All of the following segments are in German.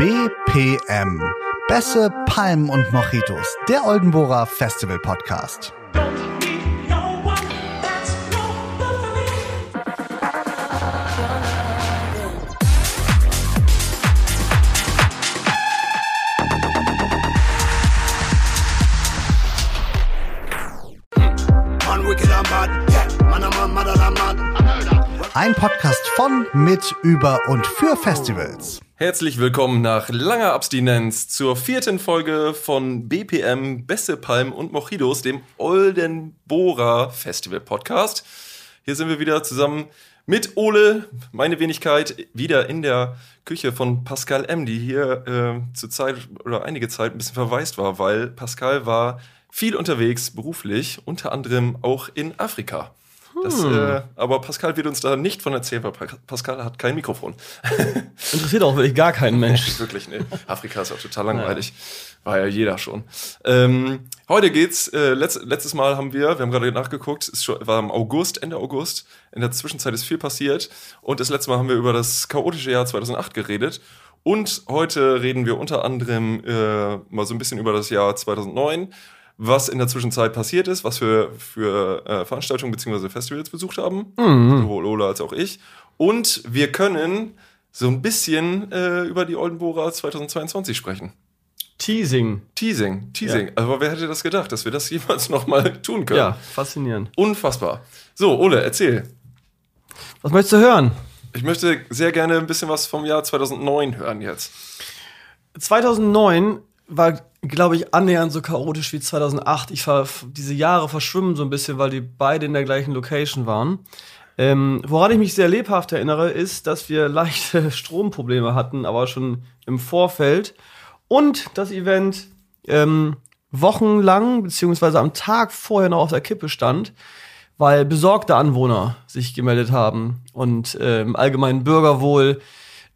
BPM. Bässe, Palmen und Mojitos. Der Oldenburger Festival Podcast. Ein Podcast von, mit, über und für Festivals. Herzlich willkommen nach langer Abstinenz zur vierten Folge von BPM Beste Palmen und Mojitos, dem Oldenbora Festival Podcast. Hier sind wir wieder zusammen mit Ole, meine Wenigkeit, wieder in der Küche von Pascal M., die hier äh, zur Zeit oder einige Zeit ein bisschen verwaist war, weil Pascal war viel unterwegs beruflich, unter anderem auch in Afrika. Das, Hm. äh, aber Pascal wird uns da nicht von erzählen, weil Pa- Pascal hat kein Mikrofon. Interessiert auch wirklich gar keinen Mensch. Wirklich, ne. Afrika ist auch total langweilig. War ja jeder schon. Ähm, heute geht's, äh, letzt, letztes Mal haben wir, wir haben gerade nachgeguckt, es war im August, Ende August. In der Zwischenzeit ist viel passiert. Und das letzte Mal haben wir über das chaotische Jahr 2008 geredet. Und heute reden wir unter anderem äh, mal so ein bisschen über das Jahr 2009, was in der Zwischenzeit passiert ist, was wir für äh, Veranstaltungen bzw. Festivals besucht haben, sowohl Ola als auch ich. Und wir können so ein bisschen äh, über die Oldenburger 2022 sprechen. Teasing. Teasing, Teasing. Aber wer hätte das gedacht, dass wir das jemals nochmal tun können? Ja, faszinierend. Unfassbar. So, Ole, erzähl. Was möchtest du hören? Ich möchte sehr gerne ein bisschen was vom Jahr 2009 hören jetzt. 2009 war, glaube ich, annähernd so chaotisch wie 2008. Ich ver diese Jahre verschwimmen so ein bisschen, weil die beide in der gleichen Location waren. Ähm, woran ich mich sehr lebhaft erinnere, ist, dass wir leichte Stromprobleme hatten, aber schon im Vorfeld. Und das Event ähm, wochenlang, beziehungsweise am Tag vorher noch auf der Kippe stand, weil besorgte Anwohner sich gemeldet haben und äh, im allgemeinen Bürgerwohl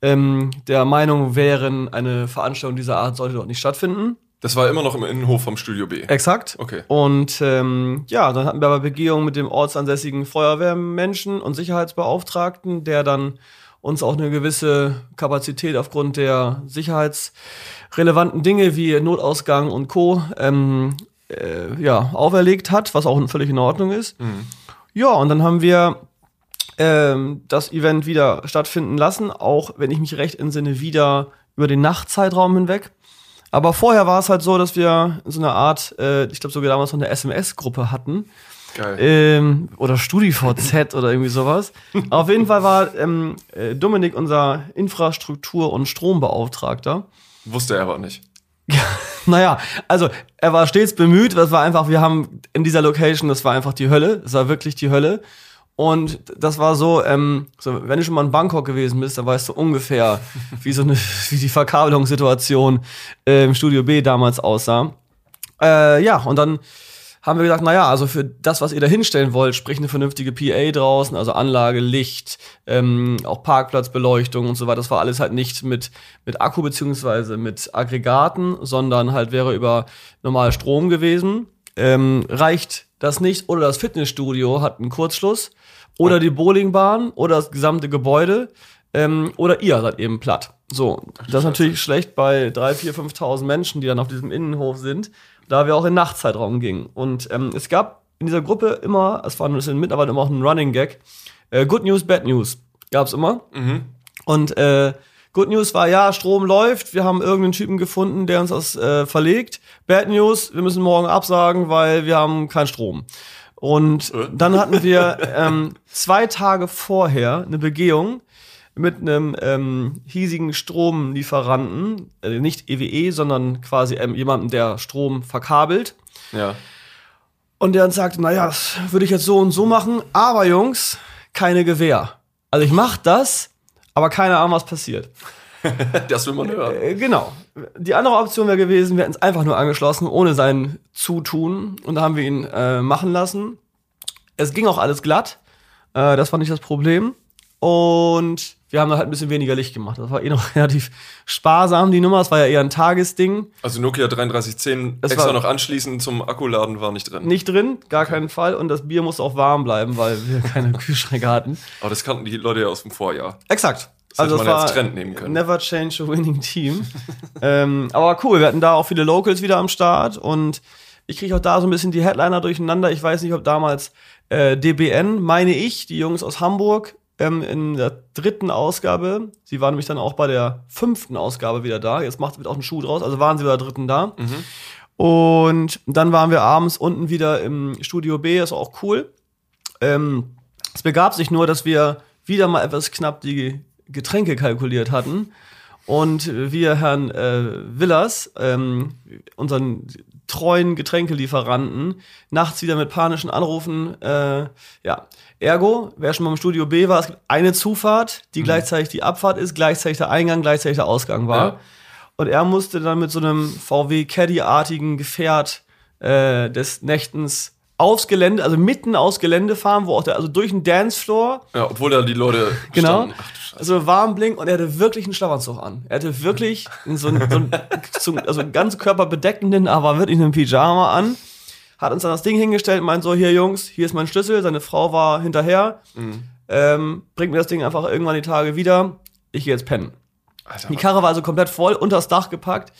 ähm, der Meinung wären, eine Veranstaltung dieser Art sollte dort nicht stattfinden. Das war immer noch im Innenhof vom Studio B. Exakt. Okay. Und ähm, ja, dann hatten wir aber Begehungen mit dem ortsansässigen Feuerwehrmenschen und Sicherheitsbeauftragten, der dann uns auch eine gewisse Kapazität aufgrund der sicherheitsrelevanten Dinge wie Notausgang und Co. Ähm, äh, ja, auferlegt hat, was auch völlig in Ordnung ist. Ja, und dann haben wir ähm, das Event wieder stattfinden lassen, auch wenn ich mich recht entsinne, wieder über den Nachtzeitraum hinweg. Aber vorher war es halt so, dass wir so eine Art, äh, ich glaube sogar damals noch eine SMS-Gruppe hatten. Geil. Ähm, oder StudiVZ oder irgendwie sowas. Auf jeden Fall war ähm, äh, Dominik unser Infrastruktur- und Strombeauftragter. Wusste er aber nicht. Naja, also er war stets bemüht. Das war einfach, wir haben in dieser Location, das war einfach die Hölle. Das war wirklich die Hölle. Und das war so, ähm, so, wenn du schon mal in Bangkok gewesen bist, dann weißt du ungefähr, wie so eine, wie die Verkabelungssituation äh, im Studio B damals aussah. Äh, ja, und dann haben wir gesagt, naja, also für das, was ihr da hinstellen wollt, sprich eine vernünftige PA draußen, also Anlage, Licht, ähm, auch Parkplatzbeleuchtung und so weiter, das war alles halt nicht mit, mit Akku beziehungsweise mit Aggregaten, sondern halt wäre über normal Strom gewesen. Ähm, reicht das nicht oder das Fitnessstudio hat einen Kurzschluss oder die Bowlingbahn oder das gesamte Gebäude ähm, oder ihr seid eben platt. So, das ist natürlich schlecht bei 3.000, 4.000, 5.000 Menschen, die dann auf diesem Innenhof sind, da wir auch in Nachtzeitraum gingen. Und ähm, es gab in dieser Gruppe immer, es war es sind mittlerweile immer auch ein Running Gag, äh, Good News, Bad News. Gab's immer. Und äh, Good News war, ja, Strom läuft, wir haben irgendeinen Typen gefunden, der uns das äh, verlegt. Bad News, wir müssen morgen absagen, weil wir haben keinen Strom. Und dann hatten wir ähm, zwei Tage vorher eine Begehung mit einem ähm, hiesigen Stromlieferanten, äh, nicht EWE, sondern quasi ähm, jemanden, der Strom verkabelt. Ja. Und der uns sagte, naja, das würde ich jetzt so und so machen, aber Jungs, keine Gewähr. Also ich mach das, aber keine Ahnung, was passiert. Das will man hören. Äh, genau. Die andere Option wäre gewesen, wir hätten es einfach nur angeschlossen, ohne sein Zutun. Und da haben wir ihn äh, machen lassen. Es ging auch alles glatt. Äh, das war nicht das Problem. Und wir haben da halt ein bisschen weniger Licht gemacht. Das war eh noch relativ sparsam, die Nummer. Das war ja eher ein Tagesding. Also Nokia 3310 Es extra noch anschließen zum Akkuladen war nicht drin. Nicht drin, gar keinen Fall. Und das Bier musste auch warm bleiben, weil wir keine Kühlschränke hatten. Aber das kannten die Leute ja aus dem Vorjahr. Exakt. Das also es man war als Trend nehmen können. Never change a winning team. ähm, aber cool, wir hatten da auch viele Locals wieder am Start und ich kriege auch da so ein bisschen die Headliner durcheinander. Ich weiß nicht, ob damals äh, DBN, meine ich, die Jungs aus Hamburg, ähm, in der dritten Ausgabe, sie waren nämlich dann auch bei der fünften Ausgabe wieder da. Jetzt macht wird auch ein Schuh draus, also waren sie bei der dritten da. Und dann waren wir abends unten wieder im Studio B, ist auch cool. Ähm, es begab sich nur, dass wir wieder mal etwas knapp die Getränke kalkuliert hatten. Und wir Herrn äh, Willers, ähm, unseren treuen Getränkelieferanten, nachts wieder mit panischen Anrufen, äh, ja, ergo, wer schon mal im Studio B war, es gibt eine Zufahrt, die gleichzeitig die Abfahrt ist, gleichzeitig der Eingang, gleichzeitig der Ausgang war. Ja. Und er musste dann mit so einem VW Caddy-artigen Gefährt äh, des Nächtens aufs Gelände, also mitten aufs Gelände fahren, wo auch der, also durch den Dancefloor, Ja, obwohl da die Leute genau, standen. Ach, also warm blink und er hatte wirklich einen Schlafanzug an. Er hatte wirklich so einen, so einen, so, also ganz körperbedeckenden, aber wirklich einen Pyjama an. Hat uns dann das Ding hingestellt und meint so, hier Jungs, hier ist mein Schlüssel. Seine Frau war hinterher. Ähm, bringt mir das Ding einfach irgendwann die Tage wieder. Ich gehe jetzt pennen. Alter, Die Karre war also komplett voll, unter das Dach gepackt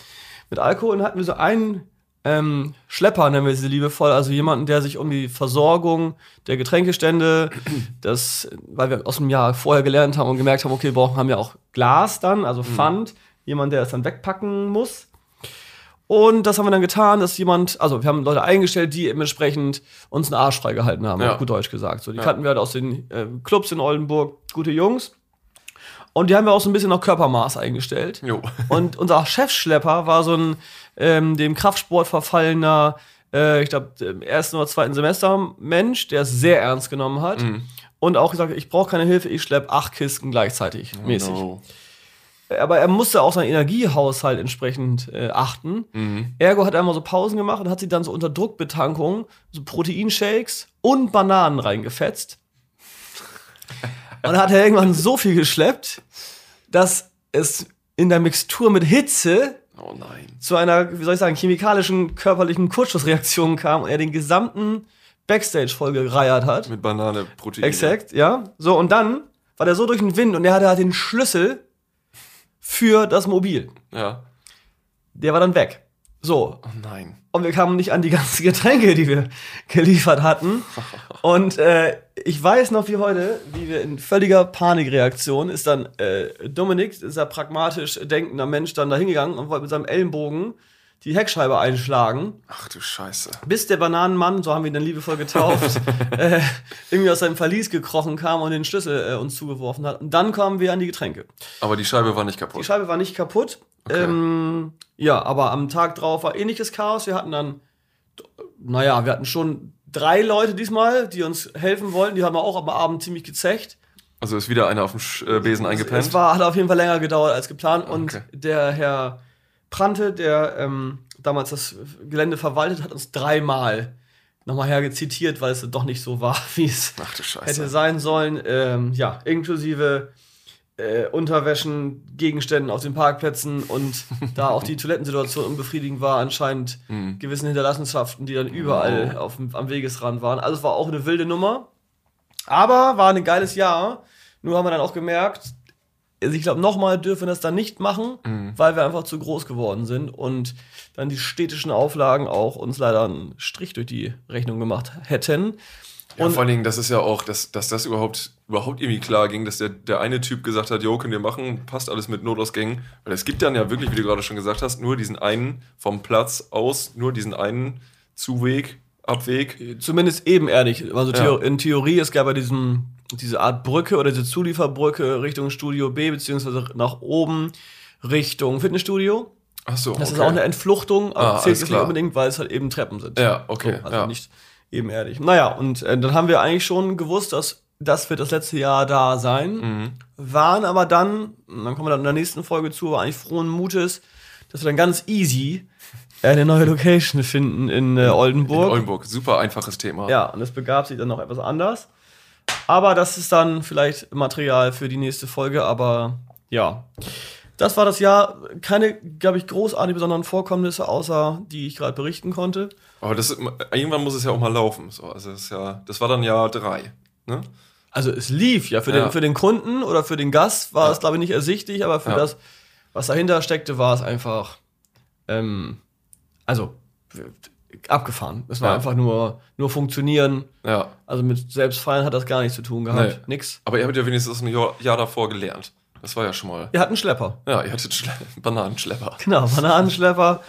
mit Alkohol und hatten wir so einen ähm, Schlepper, nennen wir sie liebevoll, also jemanden, der sich um die Versorgung der Getränkestände, das, weil wir aus dem Jahr vorher gelernt haben und gemerkt haben, okay, wir brauchen haben ja auch Glas dann, also Pfand, jemand, der es dann wegpacken muss. Und das haben wir dann getan, dass jemand, also wir haben Leute eingestellt, die entsprechend uns einen Arsch freigehalten haben, Ja. gut Deutsch gesagt. So, die kannten wir halt aus den äh, Clubs in Oldenburg, gute Jungs. Und die haben wir auch so ein bisschen nach Körpermaß eingestellt. Jo. Und unser Chefschlepper war so ein ähm, dem Kraftsport verfallener, äh, ich glaube, im ersten oder zweiten Semester Mensch, der es sehr ernst genommen hat. Mhm. Und auch gesagt, ich brauche keine Hilfe, ich schlepp acht Kisten gleichzeitig mäßig. No. Aber er musste auch seinen Energiehaushalt entsprechend äh, achten. Mhm. Ergo hat er immer so Pausen gemacht und hat sie dann so unter Druckbetankung so Proteinshakes und Bananen reingefetzt. Und dann hat er irgendwann so viel geschleppt, dass es in der Mixtur mit Hitze Oh zu einer, wie soll ich sagen, chemikalischen körperlichen Kurzschussreaktion kam und er den gesamten Backstage voll gereiert hat. Mit Banane, Protein. Exakt, ja. So, und dann war der so durch den Wind und er hatte halt den Schlüssel für das Mobil. Ja. Der war dann weg. So. Oh nein. Und wir kamen nicht an die ganzen Getränke, die wir geliefert hatten. Und äh, ich weiß noch wie heute, wie wir in völliger Panikreaktion ist dann äh, Dominik, dieser pragmatisch denkender Mensch, dann da hingegangen und wollte mit seinem Ellenbogen die Heckscheibe einschlagen, Ach du Scheiße. bis der Bananenmann, so haben wir ihn dann liebevoll getauft, äh, irgendwie aus seinem Verlies gekrochen kam und den Schlüssel äh, uns zugeworfen hat. Und dann kamen wir an die Getränke. Aber die Scheibe war nicht Die kaputt. Scheibe war nicht kaputt. Ähm, ja, aber am Tag drauf war ähnliches Chaos. Wir hatten dann, naja, wir hatten schon drei Leute diesmal, die uns helfen wollten. Die haben wir auch am Abend ziemlich gezecht. Also ist wieder einer auf dem äh, Besen eingepennt. Es war, hat auf jeden Fall länger gedauert als geplant. Und Okay. der Herr Prante, der ähm, damals das Gelände verwaltet, hat uns dreimal nochmal hergezitiert, weil es doch nicht so war, wie es hätte sein sollen. Ähm, ja, inklusive äh, Unterwäschen, Gegenständen auf den Parkplätzen und da auch die Toilettensituation unbefriedigend war, anscheinend Hm. gewissen Hinterlassenschaften, die dann überall auf dem, am Wegesrand waren. Also es war auch eine wilde Nummer. Aber war ein geiles Jahr. Nur haben wir dann auch gemerkt, also ich glaube, nochmal dürfen wir das dann nicht machen, weil wir einfach zu groß geworden sind und dann die städtischen Auflagen auch uns leider einen Strich durch die Rechnung gemacht hätten. Ja, Und- vor allen Dingen, das ist ja auch, dass, dass das überhaupt, überhaupt irgendwie klar ging, dass der, der eine Typ gesagt hat, jo, können wir machen, passt alles mit Notausgängen. Weil es gibt dann ja wirklich, wie du gerade schon gesagt hast, nur diesen einen vom Platz aus, nur diesen einen Zuweg, Abweg. zumindest ebenerdig. Also Ja. In Theorie, es gab ja diesen, diese Art Brücke oder diese Zulieferbrücke Richtung Studio B, beziehungsweise nach oben Richtung Fitnessstudio. Ach so, Das ist okay. auch eine Entfluchtung, aber Ah, zählt nicht unbedingt, weil es halt eben Treppen sind. Ja, okay, So, also ja. nicht ebenerdig. Naja, und äh, dann haben wir eigentlich schon gewusst, dass das wird das letzte Jahr da sein. Mhm. Waren aber dann, dann kommen wir dann in der nächsten Folge zu, war eigentlich frohen Mutes, dass wir dann ganz easy eine neue Location finden in äh, Oldenburg. In Oldenburg, super einfaches Thema. Ja, und es begab sich dann noch etwas anders. Aber das ist dann vielleicht Material für die nächste Folge, aber ja. Das war das Jahr. Keine, glaube ich, großartig besonderen Vorkommnisse, außer die ich gerade berichten konnte. Aber das, irgendwann muss es ja auch mal laufen. So, also das, ist ja, das war dann Jahr drei. Ne? Also es lief ja. Für, Ja. Den, für den Kunden oder für den Gast war Ja. es, glaube ich, nicht ersichtlich, aber für das, was dahinter steckte, war es einfach, ähm, also abgefahren. Es war Ja. einfach nur, nur funktionieren. Ja. Also mit Selbstfeiern hat das gar nichts zu tun gehabt. Nee. Nix. Aber ihr habt ja wenigstens ein Jahr, Jahr davor gelernt. Das war ja schon mal. Wir hatten Schlepper. Ja, ihr hattet Schle Bananenschlepper. Genau, Bananenschlepper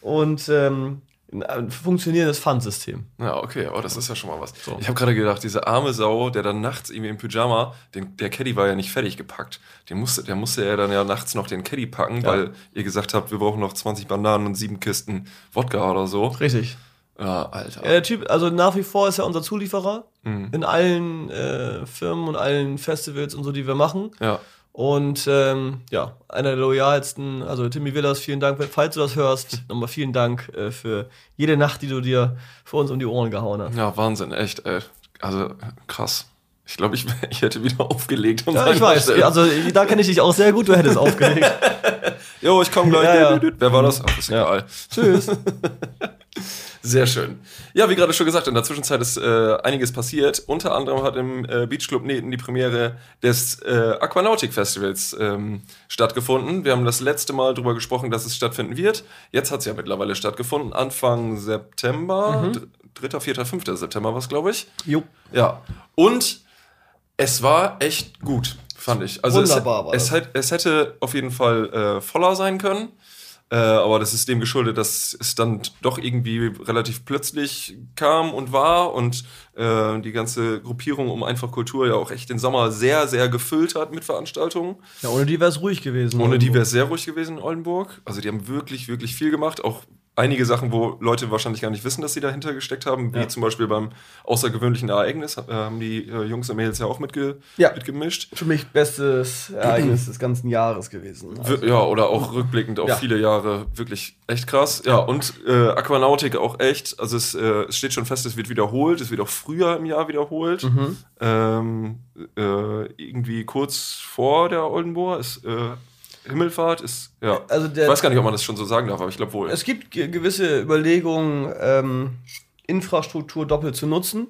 und ähm, ein funktionierendes Pfandsystem. Ja, okay, aber das ist ja schon mal was. Ich habe gerade gedacht, diese arme Sau, der dann nachts irgendwie im Pyjama, den, der Caddy war ja nicht fertig gepackt. Den musste, der musste ja dann ja nachts noch den Caddy packen, Ja. weil ihr gesagt habt, wir brauchen noch 20 Bananen und sieben Kisten Wodka oder so. Richtig. Ja, Alter. Ja, der Typ, also nach wie vor ist er unser Zulieferer Mhm. in allen äh, Firmen und allen Festivals und so, die wir machen. Ja. Und ähm, ja, einer der loyalsten, also Timmy Willers, vielen Dank, falls du das hörst. Nochmal vielen Dank äh, für jede Nacht, die du dir für uns um die Ohren gehauen hast. ja, Wahnsinn, echt, ey. Also, krass. Ich glaube, ich, ich hätte wieder aufgelegt. Ja, ich weiß, also da kenne ich dich auch sehr gut, du hättest aufgelegt. Jo, ich komme gleich. Ja, ja. Wer war das? Ach, ist egal. Tschüss. Sehr schön. Ja, wie gerade schon gesagt, in der Zwischenzeit ist äh, einiges passiert. Unter anderem hat im äh, Beach Club Neten die Premiere des äh, Aquanautic Festivals ähm, stattgefunden. Wir haben das letzte Mal darüber gesprochen, dass es stattfinden wird. Jetzt hat es ja mittlerweile stattgefunden. Anfang September, dr- 3., 4., 5. September war es, glaube ich. Jo. Ja. Und es war echt gut, fand ich. Also Wunderbar war es, es, das. es hätte auf jeden Fall äh, voller sein können. Äh, aber das ist dem geschuldet, dass es dann doch irgendwie relativ plötzlich kam und war und äh, die ganze Gruppierung um einfach Kultur ja auch echt den Sommer sehr, sehr gefüllt hat mit Veranstaltungen. Ja, ohne die wäre es ruhig gewesen. Ohne die wäre es sehr ruhig gewesen in Oldenburg. Also die haben wirklich, wirklich viel gemacht. Auch einige Sachen, wo Leute wahrscheinlich gar nicht wissen, dass sie dahinter gesteckt haben. Wie Ja. zum Beispiel beim außergewöhnlichen Ereignis äh, haben die äh, Jungs und Mädels ja auch mitge Ja. mitgemischt. Für mich bestes Ereignis des ganzen Jahres gewesen. Also, Ja, oder auch rückblickend auf Ja. viele Jahre wirklich echt krass. Ja, und äh, Aquanautik auch echt. Also es, äh, es steht schon fest, es wird wiederholt. Es wird auch früher im Jahr wiederholt. Mhm. Ähm, äh, irgendwie kurz vor der Oldenburg ist Himmelfahrt. Ist, ja. Also der- ich weiß gar nicht, ob man das schon so sagen darf, aber ich glaube wohl. Es gibt ge gewisse Überlegungen, ähm, Infrastruktur doppelt zu nutzen.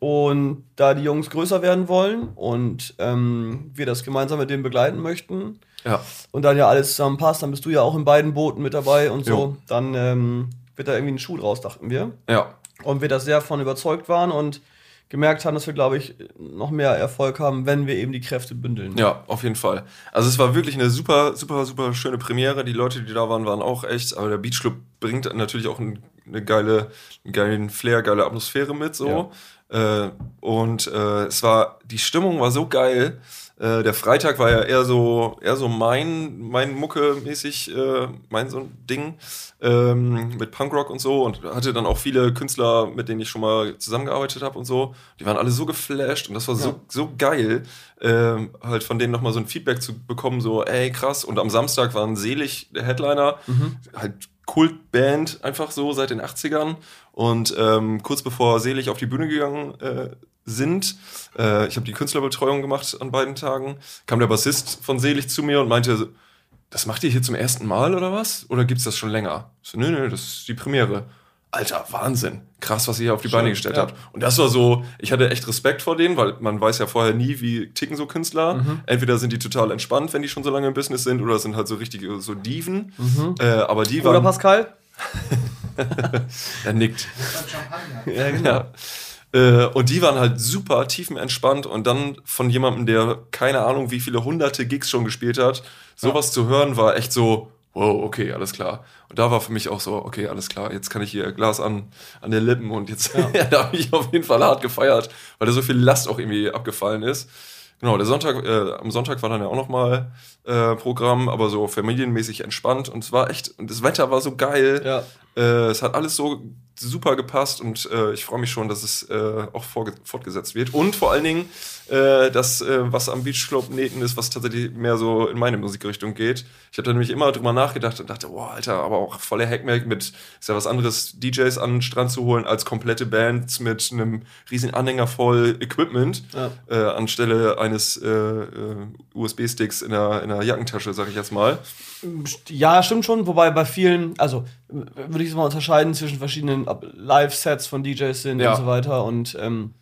Und da die Jungs größer werden wollen und ähm, wir das gemeinsam mit denen begleiten möchten ja. und dann ja alles zusammenpasst, dann bist du ja auch in beiden Booten mit dabei und so, Jo. dann ähm, wird da irgendwie ein Schuh draus, dachten wir. Ja. Und wir da sehr von überzeugt waren und gemerkt haben, dass wir, glaube ich, noch mehr Erfolg haben, wenn wir eben die Kräfte bündeln. Ja, auf jeden Fall. Also es war wirklich eine super, super, super schöne Premiere. Die Leute, die da waren, waren auch echt. Aber der Beach Club bringt natürlich auch ein, eine geile, einen geilen Flair, geile Atmosphäre mit so. Äh, und äh, es war, die Stimmung war so geil. Äh, der Freitag war ja eher so, eher so mein, mein Mucke-mäßig, äh, mein so ein Ding ähm, mit Punkrock und so und hatte dann auch viele Künstler, mit denen ich schon mal zusammengearbeitet habe und so. Die waren alle so geflasht und das war so, Ja. so geil, ähm, halt von denen nochmal so ein Feedback zu bekommen, so, ey, krass. Und am Samstag waren Selig der Headliner, halt Kultband, einfach so seit den 80ern. Und ähm, kurz bevor Selig auf die Bühne gegangen äh, sind, äh, ich habe die Künstlerbetreuung gemacht an beiden Tagen, kam der Bassist von Selig zu mir und meinte, das macht ihr hier zum ersten Mal oder was? Oder gibt's das schon länger? Ich so, nö, nö, das ist die Premiere. Alter, Wahnsinn. Krass, was ihr hier auf die Beine gestellt ja. habt. Und das war so, ich hatte echt Respekt vor denen, weil man weiß ja vorher nie, wie ticken so Künstler. Entweder sind die total entspannt, wenn die schon so lange im Business sind, oder sind halt so richtige so Diven. Äh, aber die Oder waren. Pascal? Er nickt. Ja, genau. Ja. Äh, und die waren halt super tiefenentspannt und dann von jemandem, der keine Ahnung, wie viele hunderte Gigs schon gespielt hat, sowas zu hören, war echt so, wow, okay, alles klar. Und da war für mich auch so, okay, alles klar, jetzt kann ich hier Glas an, an den Lippen und jetzt, da habe ich auf jeden Fall hart gefeiert, weil da so viel Last auch irgendwie abgefallen ist. Genau, der Sonntag, äh, am Sonntag war dann ja auch nochmal äh, Programm, aber so familienmäßig entspannt und es war echt, und das Wetter war so geil. Ja. Äh, es hat alles so super gepasst und äh, ich freue mich schon, dass es äh, auch fortgesetzt wird. Und vor allen Dingen, äh, das, was am Beach Club Nähten ist, was tatsächlich mehr so in meine Musikrichtung geht. Ich habe da nämlich immer drüber nachgedacht und dachte, boah, Alter, aber auch voller Hackmack mit, ist ja was anderes, DJs an den Strand zu holen, als komplette Bands mit einem riesen Anhänger voll Equipment, Ja. anstelle eines USB-Sticks in der, in der Jackentasche, sag ich jetzt mal. Ja, stimmt schon, wobei bei vielen, also würde ich es mal unterscheiden zwischen verschiedenen Live-Sets von DJs sind Ja. und so weiter und ähm,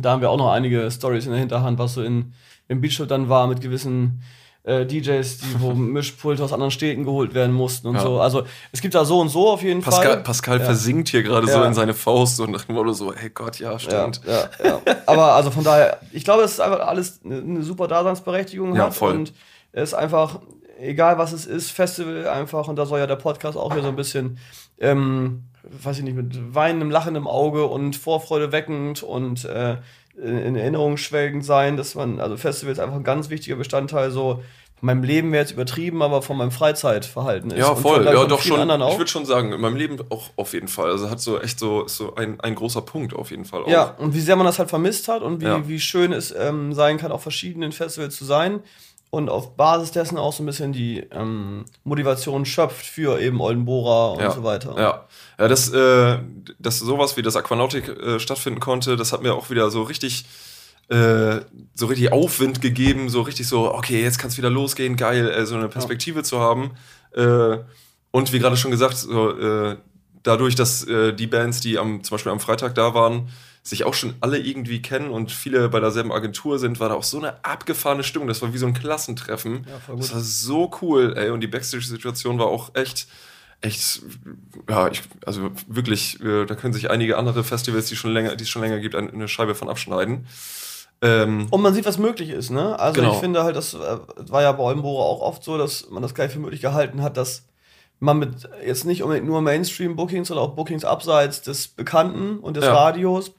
Da haben wir auch noch einige Stories in der Hinterhand, was so in, im Beachclub dann war mit gewissen äh, DJs, die wo Mischpulte aus anderen Städten geholt werden mussten und Ja. so. Also es gibt da so und so auf jeden Pascal, Fall. Pascal Ja. versinkt hier gerade so Ja. in seine Faust und nach dem Motto so, hey Gott, ja, stimmt. Aber also von daher, ich glaube, es ist einfach alles eine, super Daseinsberechtigung Ja, hat voll. und ist einfach, egal was es ist, Festival einfach und da soll ja der Podcast auch hier so ein bisschen, ähm, weiß ich nicht, mit weinendem, lachendem Auge und Vorfreude weckend und äh, in Erinnerung schwelgend sein, dass man, also Festival ist einfach ein ganz wichtiger Bestandteil so von meinem Leben wäre jetzt übertrieben, aber von meinem Freizeitverhalten ist. Ja, voll. Ja, doch schon. Ich würde schon sagen, in meinem Leben auch auf jeden Fall. Also hat so echt so, ist so ein, ein großer Punkt auf jeden Fall auch. Ja, und wie sehr man das halt vermisst hat und wie, Ja. wie schön es ähm, sein kann, auf verschiedenen Festivals zu sein und auf Basis dessen auch so ein bisschen die ähm, Motivation schöpft für eben Oldenbora und ja. so weiter. Ja, ja dass, äh, dass sowas wie das Aquanautik äh, stattfinden konnte, das hat mir auch wieder so richtig, äh, so richtig Aufwind gegeben, so richtig so, okay, jetzt kann es wieder losgehen, geil, äh, so eine Perspektive zu haben. Äh, und wie gerade schon gesagt, so, äh, dadurch, dass äh, die Bands, die am, zum Beispiel am Freitag da waren, sich auch schon alle irgendwie kennen und viele bei derselben Agentur sind, war da auch so eine abgefahrene Stimmung. Das war wie so ein Klassentreffen. Ja, das war so cool, ey. Und die Backstage-Situation war auch echt, echt, ja, ich, also wirklich, äh, da können sich einige andere Festivals, die schon länger, die es schon länger gibt, eine Scheibe von abschneiden. Ähm, Und man sieht, was möglich ist, ne? Also Genau. ich finde halt, das äh, war ja bei Oldenburger auch oft so, dass man das gleich für möglich gehalten hat, dass man mit jetzt nicht unbedingt nur Mainstream-Bookings, sondern auch Bookings abseits des Bekannten und des Ja. Radios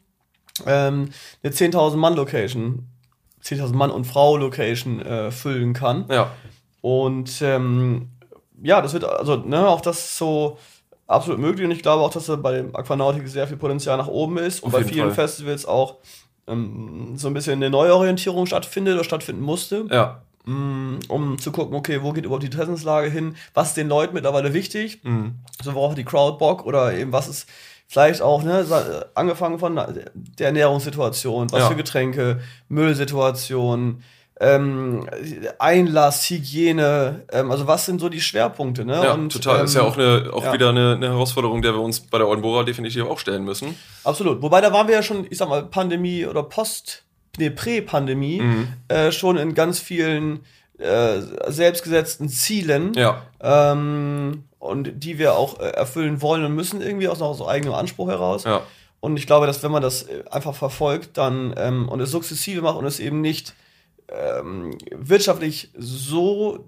ähm, eine 10.000 Mann-Location, 10.000 Mann- und Frau-Location äh, füllen kann. ja, Und ähm, ja, das wird, also, ne, auch das so absolut möglich. Und ich glaube auch, dass da bei dem Aquanautik sehr viel Potenzial nach oben ist und Auf bei vielen Fall. Festivals auch ähm, so ein bisschen eine Neuorientierung stattfindet oder stattfinden musste, ja, mm, um zu gucken, okay, wo geht überhaupt die Interessenslage hin, was ist den Leuten mittlerweile wichtig, mhm. so worauf die Crowd Bock oder eben was ist vielleicht auch, ne, angefangen von der Ernährungssituation, was Ja. für Getränke, Müllsituation, ähm, Einlass, Hygiene, ähm, also was sind so die Schwerpunkte, ne? ja Und, total. ähm, ist ja auch, eine, auch ja. wieder eine, eine Herausforderung, der wir uns bei der Oldenburger definitiv auch stellen müssen. Absolut. Wobei da waren wir ja schon, ich sag mal, Pandemie oder Post, nee, Prä-Pandemie, Mhm. äh, schon in ganz vielen äh, selbstgesetzten Zielen. Ja, Ähm, und die wir auch äh, erfüllen wollen und müssen irgendwie aus, aus eigenem Anspruch heraus. ja, Und ich glaube, dass wenn man das äh, einfach verfolgt, dann ähm, und es sukzessive macht und es eben nicht ähm, wirtschaftlich so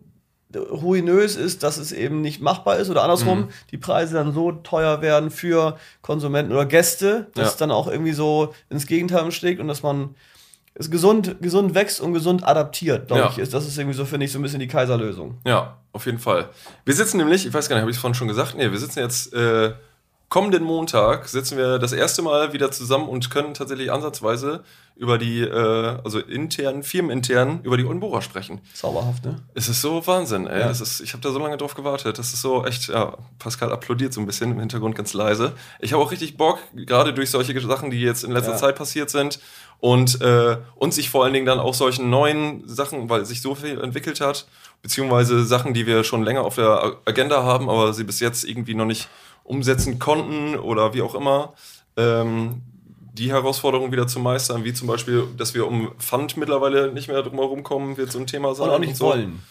ruinös ist, dass es eben nicht machbar ist oder andersrum, Mhm. die Preise dann so teuer werden für Konsumenten oder Gäste, dass Ja. es dann auch irgendwie so ins Gegenteil schlägt und dass man es gesund, gesund wächst und gesund adaptiert, glaube Ja. ich, ist. Das ist irgendwie so, finde ich, so ein bisschen die Kaiserlösung. ja, auf jeden Fall. Wir sitzen nämlich, ich weiß gar nicht, habe ich es vorhin schon gesagt? Nee, wir sitzen jetzt äh, kommenden Montag, sitzen wir das erste Mal wieder zusammen und können tatsächlich ansatzweise über die, äh, also intern, firmenintern, über die Oldenburger sprechen. Zauberhaft, ne? Es ist so Wahnsinn, ey. Ja. Das ist, ich habe da so lange drauf gewartet. Das ist so echt, ja, Pascal applaudiert so ein bisschen im Hintergrund ganz leise. Ich habe auch richtig Bock, gerade durch solche Sachen, die jetzt in letzter Ja. Zeit passiert sind und, äh, und sich vor allen Dingen dann auch solchen neuen Sachen, weil sich so viel entwickelt hat, beziehungsweise Sachen, die wir schon länger auf der Agenda haben, aber sie bis jetzt irgendwie noch nicht umsetzen konnten oder wie auch immer. Ähm, die Herausforderung wieder zu meistern, wie zum Beispiel, dass wir um Pfand mittlerweile nicht mehr drum herum kommen, wird so ein Thema sein. Und auch nicht so. wollen.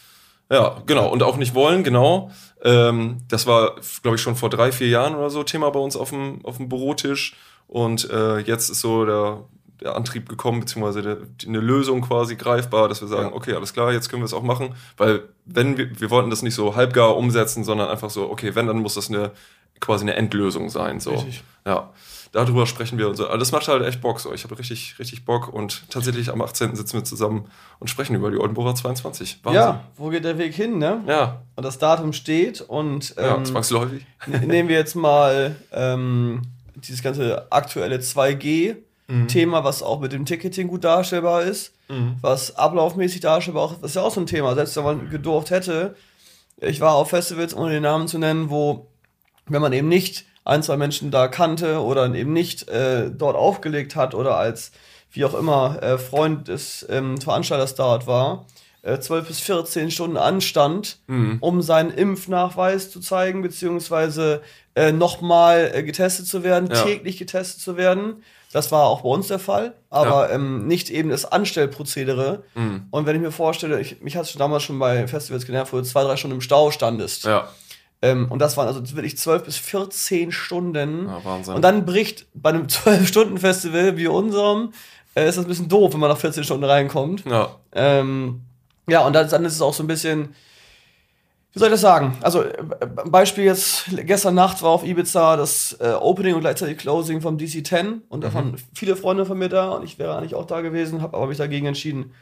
Ja, genau. Und auch nicht wollen, genau. Ähm, das war, glaube ich, schon vor drei, vier Jahren oder so Thema bei uns auf dem, auf dem Bürotisch. Und äh, jetzt ist so der, der Antrieb gekommen, beziehungsweise der, eine Lösung quasi greifbar, dass wir sagen, Ja. okay, alles klar, jetzt können wir es auch machen. Weil wenn wir, wir wollten das nicht so halbgar umsetzen, sondern einfach so, okay, wenn, dann muss das eine quasi eine Endlösung sein. So. Richtig. Ja. Darüber sprechen wir und so. Aber das macht halt echt Bock so. Ich habe richtig, richtig Bock und tatsächlich am 18. sitzen wir zusammen und sprechen über die Oldenburger 22. Wahnsinn. Ja, wo geht der Weg hin, ne? Ja, Und das Datum steht und ja, ähm, zwangsläufig. ne- nehmen wir jetzt mal ähm, dieses ganze aktuelle 2G-Thema, was auch mit dem Ticketing gut darstellbar ist, was ablaufmäßig darstellbar ist, das ist ja auch so ein Thema. Selbst wenn man gedurft hätte, ich war auf Festivals, ohne den Namen zu nennen, wo, wenn man eben nicht ein, zwei Menschen da kannte oder eben nicht äh, dort aufgelegt hat oder als, wie auch immer, äh, Freund des ähm, Veranstalters dort war, äh, 12 bis 14 Stunden Anstand, um seinen Impfnachweis zu zeigen, beziehungsweise äh, nochmal äh, getestet zu werden, Ja. täglich getestet zu werden. Das war auch bei uns der Fall, aber ähm, nicht eben das Anstellprozedere. Mhm. Und wenn ich mir vorstelle, ich, mich hat es damals schon bei Festivals genervt, wo du zwei, drei Stunden im Stau standest. Ja. Ähm, und das waren also wirklich 12 bis 14 Stunden. Ja, Wahnsinn. Und dann bricht bei einem 12-Stunden-Festival wie unserem, äh, ist das ein bisschen doof, wenn man nach 14 Stunden reinkommt. Ja. Ähm, ja, und dann, dann ist es auch so ein bisschen, wie soll ich das sagen? Also, äh, Beispiel jetzt, gestern Nacht war auf Ibiza das äh, Opening und gleichzeitig Closing vom DC-10 und da waren viele Freunde von mir da und ich wäre eigentlich auch da gewesen, habe aber mich dagegen entschieden,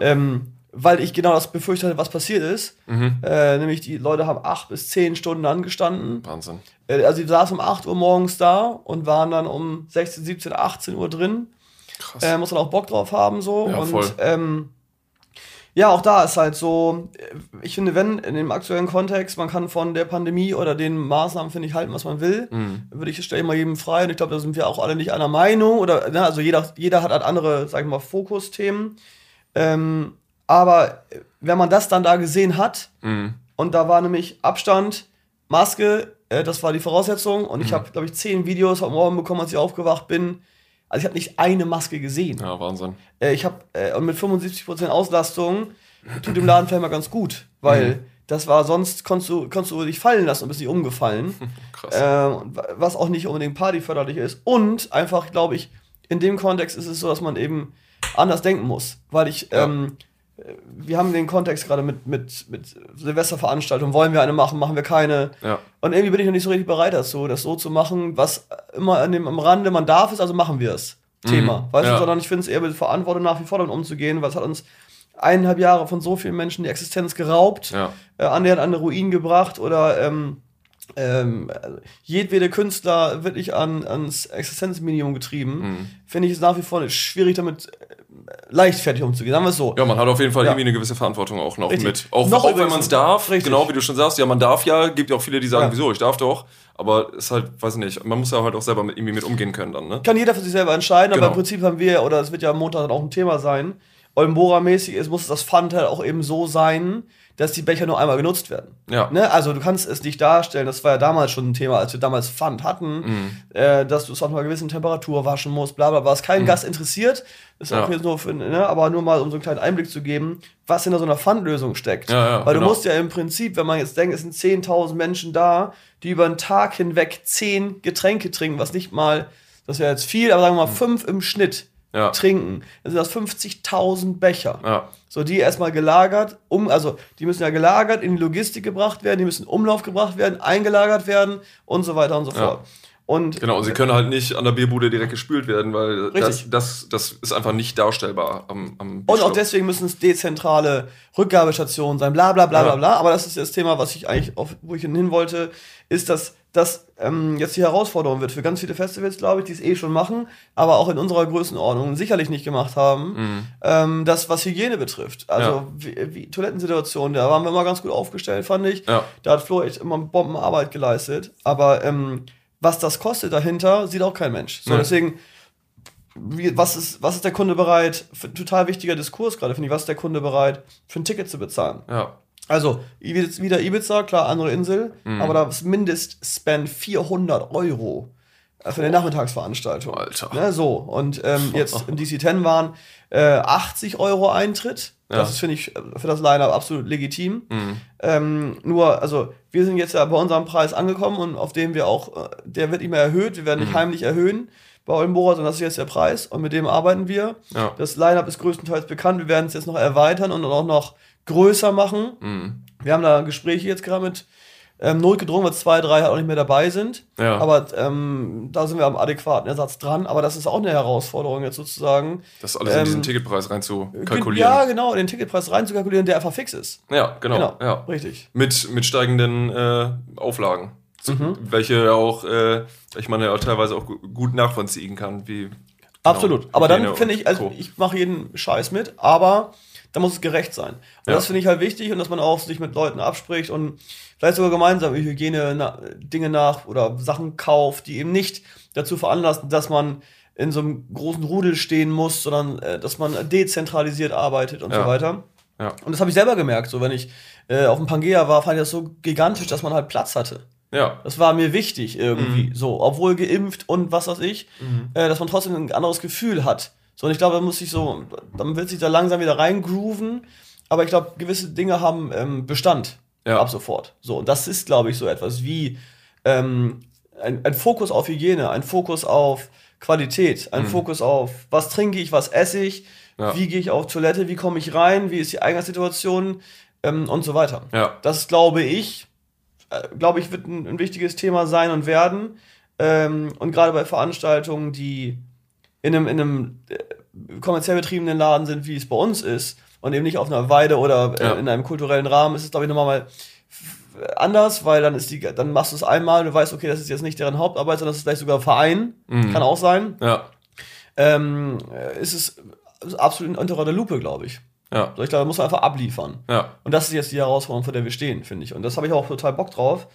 ähm, weil ich genau das befürchtet hatte, was passiert ist. Äh, nämlich die Leute haben acht bis zehn Stunden angestanden. Wahnsinn. Äh, also, die saßen um 8 Uhr morgens da und waren dann um 16, 17, 18 Uhr drin. Krass. Äh, muss man auch Bock drauf haben, so. Ja, und voll. Ähm, ja, auch da ist halt so, äh, ich finde, wenn in dem aktuellen Kontext, man kann von der Pandemie oder den Maßnahmen, finde ich, halten, was man will, Mhm. würde ich stelle mal jedem frei und ich glaube, da sind wir auch alle nicht einer Meinung oder, ne, also jeder, jeder hat halt andere, sag ich mal, Fokusthemen. Ähm, aber äh, wenn man das dann da gesehen hat, Mhm. und da war nämlich Abstand, Maske, äh, das war die Voraussetzung. Und Mhm. ich habe, glaube ich, zehn Videos am Morgen bekommen, als ich aufgewacht bin. Also ich habe nicht eine Maske gesehen. Ja, Wahnsinn. Äh, ich habe äh, und mit 75% Auslastung tut dem Laden vielleicht mal ganz gut, weil Mhm. das war sonst konntest du, konntest du dich fallen lassen und bist nicht umgefallen. Krass. Ähm, wa- was auch nicht unbedingt partyförderlich ist. Und einfach, glaube ich, in dem Kontext ist es so, dass man eben anders denken muss. Weil ich, Ja. ähm, äh, wir haben den Kontext gerade mit, mit, mit Silvesterveranstaltungen. Wollen wir eine machen, machen wir keine. Ja. Und irgendwie bin ich noch nicht so richtig bereit dazu, das so zu machen, was immer an dem, am Rande man darf es, also machen wir es. Thema. Weißt Ja. du, sondern ich finde es eher mit Verantwortung nach wie vor damit umzugehen, weil es hat uns eineinhalb Jahre von so vielen Menschen die Existenz geraubt Ja. äh, annähernd an den Ruin gebracht oder ähm, ähm, jedwede Künstler wirklich an, ans Existenzminimum getrieben, Mhm. finde ich es nach wie vor schwierig damit äh, leichtfertig umzugehen. Sagen wir es so. Ja, man hat auf jeden Fall Ja. irgendwie eine gewisse Verantwortung auch noch Richtig. mit. Auch, Noch auch wenn man es darf, Richtig. genau wie du schon sagst, ja, man darf ja, gibt ja auch viele, die sagen, Ja. wieso, ich darf doch. Aber es ist halt, weiß ich nicht, man muss ja halt auch selber mit, irgendwie mit umgehen können dann, ne? Kann jeder für sich selber entscheiden, aber Genau. im Prinzip haben wir, oder es wird ja am Montag dann auch ein Thema sein, Olmbora-mäßig ist, muss das Pfand halt auch eben so sein, dass die Becher nur einmal genutzt werden. Ja. Ne? Also du kannst es nicht darstellen, das war ja damals schon ein Thema, als wir damals Pfand hatten, Mhm. äh, dass du es auf einer gewissen Temperatur waschen musst, bla bla bla. Was kein Gast interessiert, ist Mhm. Ja. auch jetzt nur für, ne? aber nur mal um so einen kleinen Einblick zu geben, was hinter so einer Pfandlösung steckt. Ja, ja, Weil genau. du musst ja im Prinzip, wenn man jetzt denkt, es sind 10.000 Menschen da, die über einen Tag hinweg 10 Getränke trinken, was nicht mal, das wäre jetzt viel, aber sagen wir mal 5 im Schnitt Mhm. Ja. trinken, dann sind das 50.000 Becher. Ja. So, die erstmal gelagert, um, also die müssen ja gelagert, in die Logistik gebracht werden, die müssen in Umlauf gebracht werden, eingelagert werden und so weiter und so Ja. fort. Und Genau, und sie können halt nicht an der Bierbude direkt gespült werden, weil das, das, das ist einfach nicht darstellbar am, am Und auch deswegen müssen es dezentrale Rückgabestationen sein, bla bla bla Ja. bla bla. Aber das ist das Thema, was ich eigentlich, auf, wo ich hin wollte, ist, dass das ähm, jetzt die Herausforderung wird für ganz viele Festivals, glaube ich, die es eh schon machen, aber auch in unserer Größenordnung sicherlich nicht gemacht haben, ähm, das, was Hygiene betrifft. Also Mhm. Ja. wie, wie Toilettensituationen, da waren wir immer ganz gut aufgestellt, fand ich. Ja. Da hat Flo echt immer Bombenarbeit geleistet. Aber ähm, was das kostet dahinter, sieht auch kein Mensch. So, Nee. deswegen wie, was, ist, was ist der Kunde bereit, für, total wichtiger Diskurs gerade, finde ich, was ist der Kunde bereit, für ein Ticket zu bezahlen? Ja. Also, wieder Ibiza, klar, andere Insel, Mhm. aber da ist Mindestspend 400 Euro äh, für eine Nachmittagsveranstaltung. Alter. Ne, so, und ähm, jetzt im DC-10 waren äh, 80 Euro Eintritt. Ja. Das ist, finde ich, äh, für das Line-Up absolut legitim. Mhm. Ähm, nur, also, wir sind jetzt ja bei unserem Preis angekommen und auf dem wir auch, äh, der wird nicht mehr erhöht, wir Mhm. werden nicht heimlich erhöhen bei Oldenburger, sondern das ist jetzt der Preis und mit dem arbeiten wir. Ja. Das Line-Up ist größtenteils bekannt, wir werden es jetzt noch erweitern und auch noch größer machen. Mhm. Wir haben da Gespräche jetzt gerade mit ähm, notgedrungen, weil zwei, drei halt auch nicht mehr dabei sind. Ja. Aber ähm, da sind wir am adäquaten Ersatz dran. Aber das ist auch eine Herausforderung jetzt sozusagen. Das alles in Ähm, diesen Ticketpreis rein zu Ja, genau, den Ticketpreis reinzukalkulieren, der einfach fix ist. Ja, genau. Ja. richtig. Mit, mit steigenden äh, Auflagen. Mhm. Welche auch, äh, ich meine, ja teilweise auch gu- gut nachvollziehen kann, wie. Absolut. Aber dann finde ich, also Co. ich mache jeden Scheiß mit, aber da muss es gerecht sein. Und Ja. das finde ich halt wichtig und dass man auch sich mit Leuten abspricht und vielleicht sogar gemeinsam über Hygiene na, Dinge nach oder Sachen kauft, die eben nicht dazu veranlassen, dass man in so einem großen Rudel stehen muss, sondern äh, dass man dezentralisiert arbeitet und Ja. so weiter. Ja. Und das habe ich selber gemerkt. So, wenn ich äh, auf dem Pangea war, fand ich das so gigantisch, dass man halt Platz hatte. Ja. Das war mir wichtig irgendwie. Mhm. So, obwohl geimpft und was weiß ich, äh, dass man trotzdem ein anderes Gefühl hat. So, und ich glaube, da muss ich so, dann wird sich da langsam wieder reingrooven. Aber ich glaube, gewisse Dinge haben ähm, Bestand Ja. ab sofort. So, und das ist, glaube ich, so etwas wie ähm, ein, ein Fokus auf Hygiene, ein Fokus auf Qualität, ein Fokus auf, was trinke ich, was esse ich, Mhm. Ja. wie gehe ich auf Toilette, wie komme ich rein, wie ist die Eingangssituation ähm, und so weiter. Ja. Das glaube ich, äh, glaube ich, wird ein, ein wichtiges Thema sein und werden. Ähm, und gerade bei Veranstaltungen, die in einem, in einem äh, kommerziell betriebenen Laden sind, wie es bei uns ist, und eben nicht auf einer Weide oder äh, Ja. in einem kulturellen Rahmen, ist es, glaube ich, nochmal anders, weil dann ist die, dann machst du es einmal, du weißt, okay, das ist jetzt nicht deren Hauptarbeit, sondern das ist vielleicht sogar Verein, Mhm. kann auch sein. Ja. Ähm, äh, ist es ist absolut unter der Lupe, glaube ich. Ja. So, ich glaube, da muss man einfach abliefern. Ja. Und das ist jetzt die Herausforderung, vor der wir stehen, finde ich. Und das habe ich auch total Bock drauf,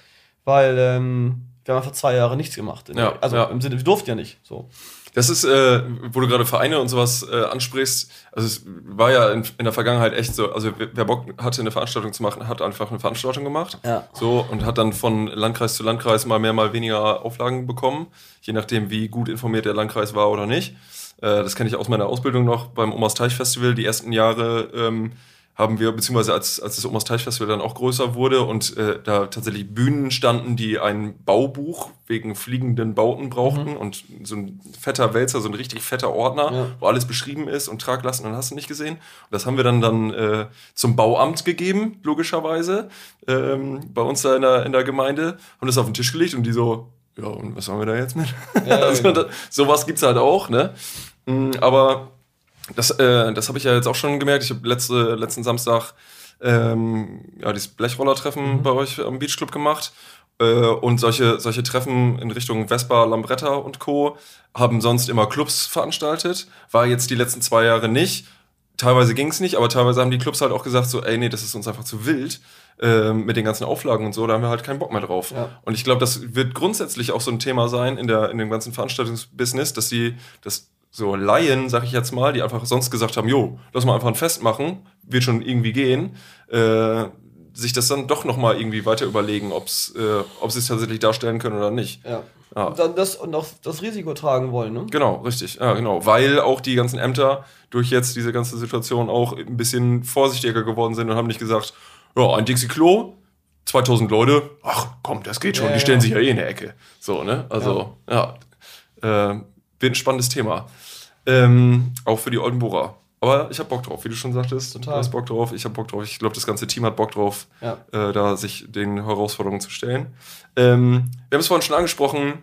weil ähm, wir haben einfach zwei Jahre nichts gemacht. Ja, also ja. im Sinne, wir durften ja nicht. So. Das ist, äh, wo du gerade Vereine und sowas äh, ansprichst, also es war ja in, in der Vergangenheit echt so, also wer Bock hatte, eine Veranstaltung zu machen, hat einfach eine Veranstaltung gemacht. Ja. So und hat dann von Landkreis zu Landkreis mal mehr, mal weniger Auflagen bekommen, je nachdem, wie gut informiert der Landkreis war oder nicht. Äh, das kenne ich aus meiner Ausbildung noch beim Omas Teich Festival. Die ersten Jahre ähm, haben wir, beziehungsweise als, als das Omas Teich Festival dann auch größer wurde und äh, da tatsächlich Bühnen standen, die ein Baubuch wegen fliegenden Bauten brauchten und so ein fetter Wälzer, so ein richtig fetter Ordner, Ja. wo alles beschrieben ist und Traglasten und hast du nicht gesehen. Und das haben wir dann dann äh, zum Bauamt gegeben, logischerweise, ähm, bei uns da in der, in der Gemeinde, haben das auf den Tisch gelegt und die so, ja, und was haben wir da jetzt mit? Ja, also, genau. da, sowas gibt's halt auch, ne? Mm, Aber das, äh, das habe ich ja jetzt auch schon gemerkt. Ich habe letzte, letzten Samstag ähm, ja, dieses Blechrollertreffen bei euch am Beachclub gemacht. Äh, und solche, solche Treffen in Richtung Vespa, Lambretta und Co. haben sonst immer Clubs veranstaltet. War jetzt die letzten zwei Jahre nicht. Teilweise ging's nicht, aber teilweise haben die Clubs halt auch gesagt, so, ey, nee, das ist uns einfach zu wild ähm, mit den ganzen Auflagen und so, da haben wir halt keinen Bock mehr drauf. Ja. Und ich glaube, das wird grundsätzlich auch so ein Thema sein in, der, in dem ganzen Veranstaltungsbusiness, dass die, dass so Laien, sag ich jetzt mal, die einfach sonst gesagt haben, jo, lass mal einfach ein Fest machen, wird schon irgendwie gehen, äh, sich das dann doch nochmal irgendwie weiter überlegen, ob's, äh, ob sie es tatsächlich darstellen können oder nicht. Ja. Ja. Und dann das und auch das Risiko tragen wollen, ne? Genau, richtig. Ja, genau. Weil auch die ganzen Ämter durch jetzt diese ganze Situation auch ein bisschen vorsichtiger geworden sind und haben nicht gesagt, ja, ein Dixie-Klo, 2000 Leute, ach komm, das geht schon, Ja, die stellen sich ja eh in der Ecke. So, ne? Also, ja, äh, wird ein spannendes Thema. Ähm, auch für die Oldenburger. Aber ich habe Bock drauf, wie du schon sagtest. Total. Du hast Bock drauf, ich habe Bock drauf. Ich glaube, das ganze Team hat Bock drauf, Ja. äh, da sich den Herausforderungen zu stellen. Ähm, wir haben es vorhin schon angesprochen,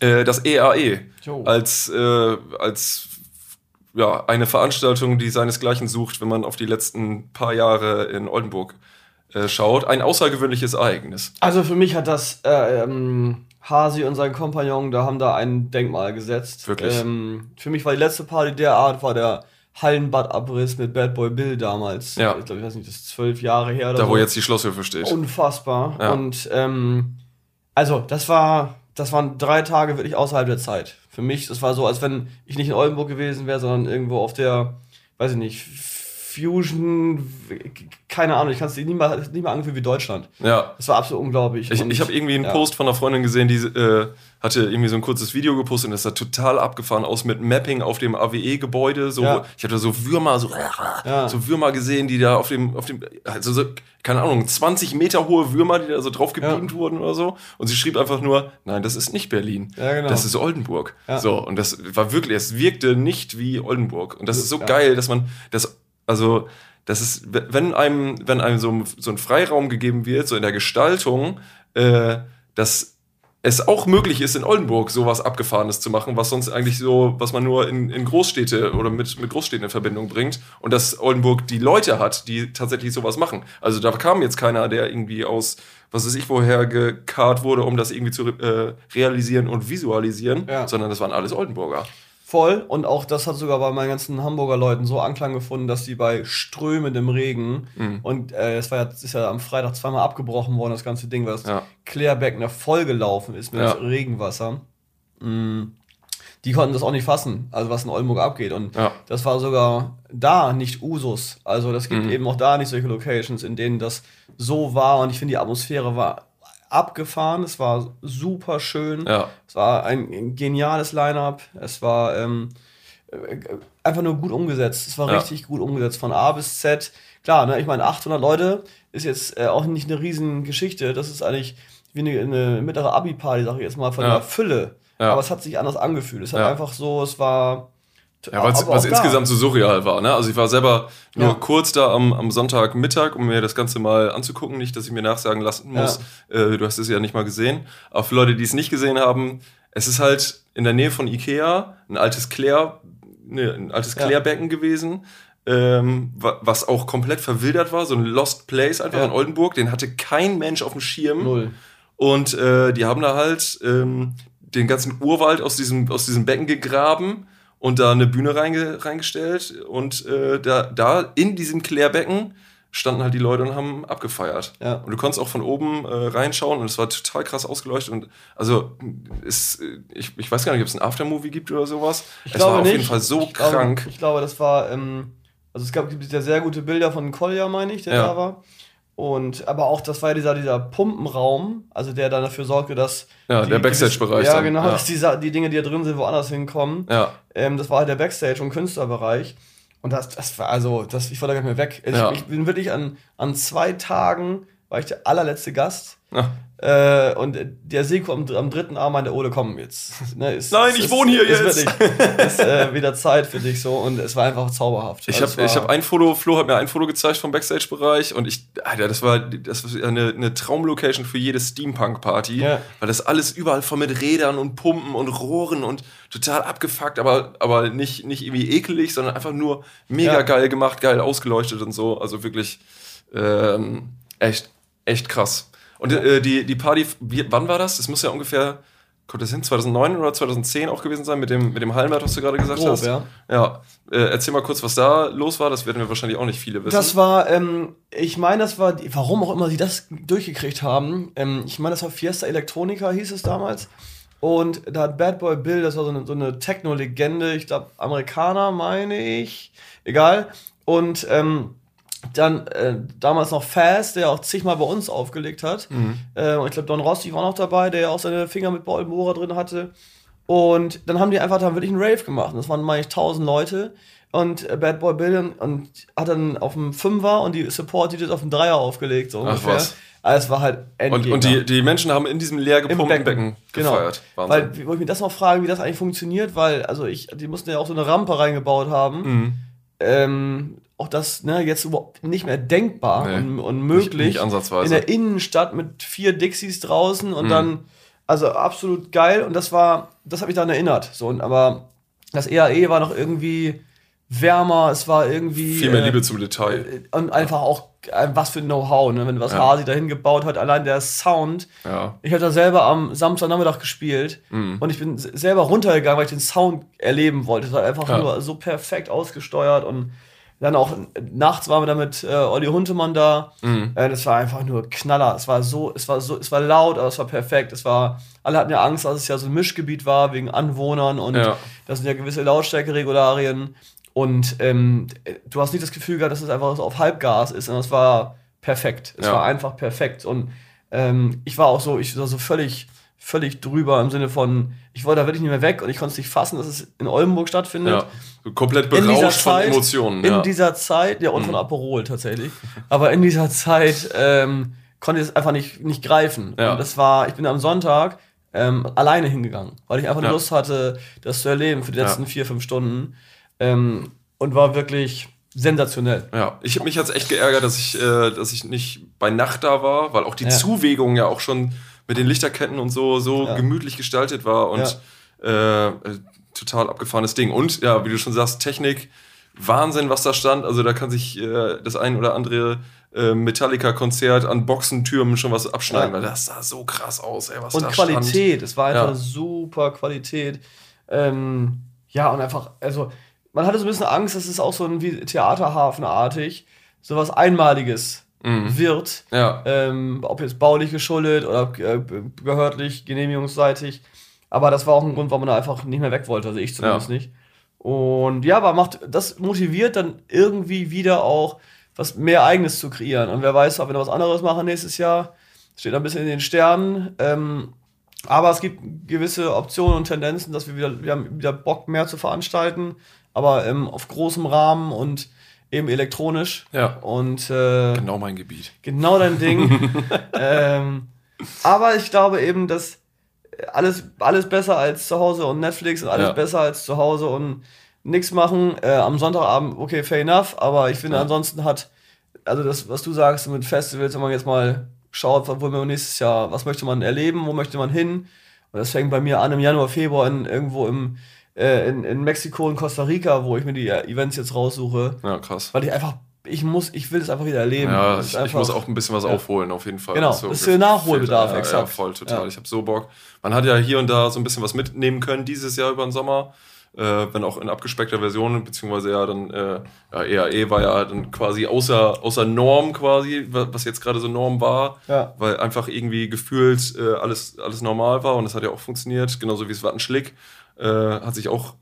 äh, das EAE Jo. als, äh, als ja, eine Veranstaltung, die seinesgleichen sucht, wenn man auf die letzten paar Jahre in Oldenburg äh, schaut. Ein außergewöhnliches Ereignis. Also für mich hat das äh, ähm, Hasi und sein Kompagnon, da haben da ein Denkmal gesetzt. Wirklich? Ähm, für mich war die letzte Party der Art, war der Hallenbadabriss mit Bad Boy Bill damals. Ja. Ich glaube, ich weiß nicht, das ist zwölf Jahre her Da, so. wo jetzt die Schlosshöfe steht. Unfassbar. Ja. Und ähm, also, das war, das waren drei Tage wirklich außerhalb der Zeit. Für mich, das war so, als wenn ich nicht in Oldenburg gewesen wäre, sondern irgendwo auf der, weiß ich nicht, Fusion, keine Ahnung, ich kann es nicht mal, nicht mal angefühlt wie Deutschland. Ja. Das war absolut unglaublich. Ich, ich habe irgendwie einen ja. Post von einer Freundin gesehen, die äh, hatte irgendwie so ein kurzes Video gepostet und das sah total abgefahren aus mit Mapping auf dem AWE-Gebäude. So, Ja. Ich hatte so Würmer, so, Ja. so Würmer gesehen, die da auf dem, auf dem, also so, keine Ahnung, 20 Meter hohe Würmer, die da so drauf gebeamt wurden oder so. Und sie schrieb einfach nur, nein, das ist nicht Berlin. Ja, genau. Das ist Oldenburg. So, und das war wirklich, es wirkte nicht wie Oldenburg. Und das ist so geil, dass man, das, also, das ist, wenn einem, wenn einem so, so ein Freiraum gegeben wird, so in der Gestaltung, äh, dass es auch möglich ist, in Oldenburg sowas Abgefahrenes zu machen, was sonst eigentlich so, was man nur in, in Großstädte oder mit, mit Großstädten in Verbindung bringt. Und dass Oldenburg die Leute hat, die tatsächlich sowas machen. Also da kam jetzt keiner, der irgendwie aus, was weiß ich, woher gekarrt wurde, um das irgendwie zu äh, realisieren und visualisieren, Ja. sondern das waren alles Oldenburger. Voll. Und auch das hat sogar bei meinen ganzen Hamburger Leuten so Anklang gefunden, dass die bei strömendem Regen Mhm. und äh, es war ja, ist ja am Freitag zweimal abgebrochen worden, das ganze Ding, weil das Ja. Klärbecken vollgelaufen ist mit Ja. Regenwasser. Mm. die konnten das auch nicht fassen, also was in Oldenburg abgeht. Und Ja. das war sogar da nicht Usus. Also das gibt Mhm. eben auch da nicht solche Locations, in denen das so war. Und ich finde, die Atmosphäre war abgefahren. Es war super schön. Ja. Es war ein geniales Line-up. Es war ähm, äh, einfach nur gut umgesetzt. Es war Ja. richtig gut umgesetzt von A bis Z. Klar, ne, ich meine, 800 Leute ist jetzt äh, auch nicht eine riesen Geschichte. Das ist eigentlich wie eine, eine mittlere Abi-Party, sag ich jetzt mal, von Ja. der Fülle. Aber es hat sich anders angefühlt. Es hat einfach so, es war. Ja, weil es insgesamt so surreal war. Ne? Also ich war selber nur Ja. kurz da am, am Sonntagmittag, um mir das Ganze mal anzugucken. Nicht, dass ich mir nachsagen lassen muss. Äh, du hast es ja nicht mal gesehen. Aber für Leute, die es nicht gesehen haben, es ist halt in der Nähe von Ikea ein altes Klär, ne, ein altes Ja. Klärbecken gewesen. Ähm, wa- was auch komplett verwildert war, so ein Lost Place einfach Ja. in Oldenburg, den hatte kein Mensch auf dem Schirm. Null. Und äh, die haben da halt ähm, den ganzen Urwald aus diesem, aus diesem Becken gegraben und da eine Bühne reinge reingestellt. Und äh, da, da in diesem Klärbecken standen halt die Leute und haben abgefeiert. Ja. Und du konntest auch von oben äh, reinschauen und es war total krass ausgeleuchtet. Und also ist, ich, ich weiß gar nicht, ob es ein Aftermovie gibt oder sowas. Ich es glaube war auf nicht. jeden Fall so ich glaube, krank. Ich glaube, das war, ähm, also es gab gibt ja sehr gute Bilder von Kolja, meine ich, der Ja. da war. Und aber auch, das war ja dieser, dieser Pumpenraum, also der dann dafür sorgte, dass. Ja, der Backstage-Bereich Ja, genau, ja. dass die, die Dinge, die da drin sind, woanders hinkommen. Ja, Ähm, das war halt der Backstage- und Künstlerbereich. Und das, das war also, das, ich wollte gar nicht mehr weg. Ich, Ja. ich bin wirklich an, an zwei Tagen, war ich der allerletzte Gast. ja. Äh, und der Seko am, am dritten Abend meinte, Ole, komm jetzt. Ne, ist, Nein, ist, ich wohne hier ist, jetzt. Ist, wirklich, ist äh, wieder Zeit für dich so und es war einfach zauberhaft. Ich Also habe es ich war- hab ein Foto, Flo hat mir ein Foto gezeigt vom Backstage-Bereich und ich, Alter, das war, das war eine, eine Traumlocation für jede Steampunk-Party, Ja. weil das alles überall voll mit Rädern und Pumpen und Rohren und total abgefuckt, aber, aber nicht, nicht irgendwie ekelig, sondern einfach nur mega Ja. geil gemacht, geil ausgeleuchtet und so. Also wirklich ähm, echt, echt krass. Und äh, die, die Party, wie, wann war das? Das muss ja ungefähr, kommt das hin, 2009 oder 2010 auch gewesen sein mit dem, mit dem Hallenbad, was du gerade gesagt Grob, hast? ja. Ja, äh, erzähl mal kurz, was da los war. Das werden wir wahrscheinlich auch nicht viele wissen. Das war, ähm, ich meine, das war, warum auch immer sie das durchgekriegt haben. Ähm, ich meine, das war Fiesta Electronica, hieß es damals. Und da hat Bad Boy Bill, das war so eine, so eine Techno-Legende, ich glaube, Amerikaner, meine ich. Egal. Und ähm, dann äh, damals noch Fast, der auch zigmal bei uns aufgelegt hat. Äh, und ich glaube, Don Rossi war noch dabei, der ja auch seine Finger mit Bohrer drin hatte. Und dann haben die einfach da wirklich einen Rave gemacht. Und Das waren, meine ich, 1000 Leute. Und äh, Bad Boy Bill und, und hat dann auf dem Fünfer und die Support DJs auf dem Dreier aufgelegt, so Ach, ungefähr. was. Also es war halt und, Endgegner. und die, die Menschen haben in diesem leer gepumpten Becken, Genau. gefeiert. Weil, wie- wo ich mir das noch frage, wie das eigentlich funktioniert, weil, also ich, die mussten ja auch so eine Rampe reingebaut haben. Mhm. Ähm, auch das, ne, jetzt überhaupt nicht mehr denkbar Nee. und, und möglich. nicht ansatzweise. In der Innenstadt mit vier Dixies draußen und Mhm. dann, also absolut geil. Und das war, das hat mich daran erinnert. So, und, aber das EAE war noch irgendwie wärmer, es war irgendwie. Viel mehr äh, Liebe zum Detail. Und einfach auch, äh, was für ein Know-how, ne? Wenn was Ja. Hasi dahin gebaut hat, allein der Sound. Ja. Ich habe da selber am Samstagnachmittag gespielt Mhm. und ich bin selber runtergegangen, weil ich den Sound erleben wollte. Es war einfach Ja. nur so perfekt ausgesteuert und dann auch nachts waren wir da mit äh, Olli Huntemann da. Mhm. Äh, das war einfach nur Knaller. Es war so, es war so, es war laut, aber es war perfekt. Es war, alle hatten ja Angst, dass es ja so ein Mischgebiet war wegen Anwohnern und Ja. das sind ja gewisse Lautstärkeregularien. Und ähm, du hast nicht das Gefühl gehabt, dass es einfach so auf Halbgas ist, sondern es war perfekt. Es Ja. war einfach perfekt. Und ähm, ich war auch so, ich war so völlig, völlig drüber im Sinne von, ich wollte da wirklich nicht mehr weg und ich konnte es nicht fassen, dass es in Oldenburg stattfindet. ja. Komplett In berauscht von Zeit- Emotionen. In Ja. dieser Zeit, ja, und von Aperol tatsächlich. Aber in dieser Zeit ähm, konnte ich es einfach nicht, nicht greifen. Ja. Und das war, ich bin am Sonntag ähm, alleine hingegangen, weil ich einfach Ja. Lust hatte, das zu erleben für die letzten vier, fünf Stunden. Ähm, und war wirklich sensationell. Ja, ich habe mich jetzt echt geärgert, dass ich, äh, dass ich nicht bei Nacht da war, weil auch die. Zuwägung ja auch schon mit den Lichterketten und so so Ja. gemütlich gestaltet war und äh, äh, total abgefahrenes Ding. Und ja, wie du schon sagst, Technik, Wahnsinn, was da stand. Also da kann sich äh, das ein oder andere äh, Metallica-Konzert an Boxentürmen schon was abschneiden, Ja. weil das sah so krass aus, ey, was Und da Qualität, es war einfach Ja. super Qualität. Ähm, ja, und einfach, also, man hatte so ein bisschen Angst, dass es auch so ein wie Theaterhafenartig, so was Einmaliges Mhm. wird. Ja, ähm, ob jetzt baulich geschuldet oder äh, behördlich, genehmigungsseitig. Aber das war auch ein Grund, warum man da einfach nicht mehr weg wollte. Also ich zumindest Ja. nicht. Und ja, aber macht, das motiviert dann irgendwie wieder auch was mehr Eigenes zu kreieren. Und wer weiß, ob wir noch was anderes machen nächstes Jahr. Steht ein bisschen in den Sternen. Ähm, aber es gibt gewisse Optionen und Tendenzen, dass wir wieder, wir haben wieder Bock mehr zu veranstalten, aber ähm, auf großem Rahmen und eben elektronisch. Ja. Und äh, Genau mein Gebiet. genau dein Ding. ähm, aber ich glaube eben, dass alles, alles besser als zu Hause und Netflix und alles Ja. besser als zu Hause und nichts machen. Äh, am Sonntagabend, okay, fair enough, aber ich finde, Ja. ansonsten hat, also das, was du sagst mit Festivals, wenn man jetzt mal schaut, wo man nächstes Jahr, was möchte man erleben, wo möchte man hin? Und das fängt bei mir an im Januar, Februar in, irgendwo im, äh, in, in Mexiko und Costa Rica, wo ich mir die äh, Events jetzt raussuche, Ja, krass. weil ich einfach, ich muss, ich will es einfach wieder erleben. Ja, Das ich, ich einfach- muss auch ein bisschen was Ja. aufholen, auf jeden Fall. Genau, So das ist Nachholbedarf, ja, Ja, exakt. voll, total. Ja. Ich habe so Bock. Man hat ja hier und da so ein bisschen was mitnehmen können dieses Jahr über den Sommer. Äh, wenn auch in abgespeckter Version, beziehungsweise ja dann, äh, ja, EAE war ja dann quasi außer, außer Norm quasi, wa- was jetzt gerade so Norm war, Ja. weil einfach irgendwie gefühlt äh, alles, alles normal war und das hat ja auch funktioniert, genauso wie es Wattenschlick, äh, hat sich auch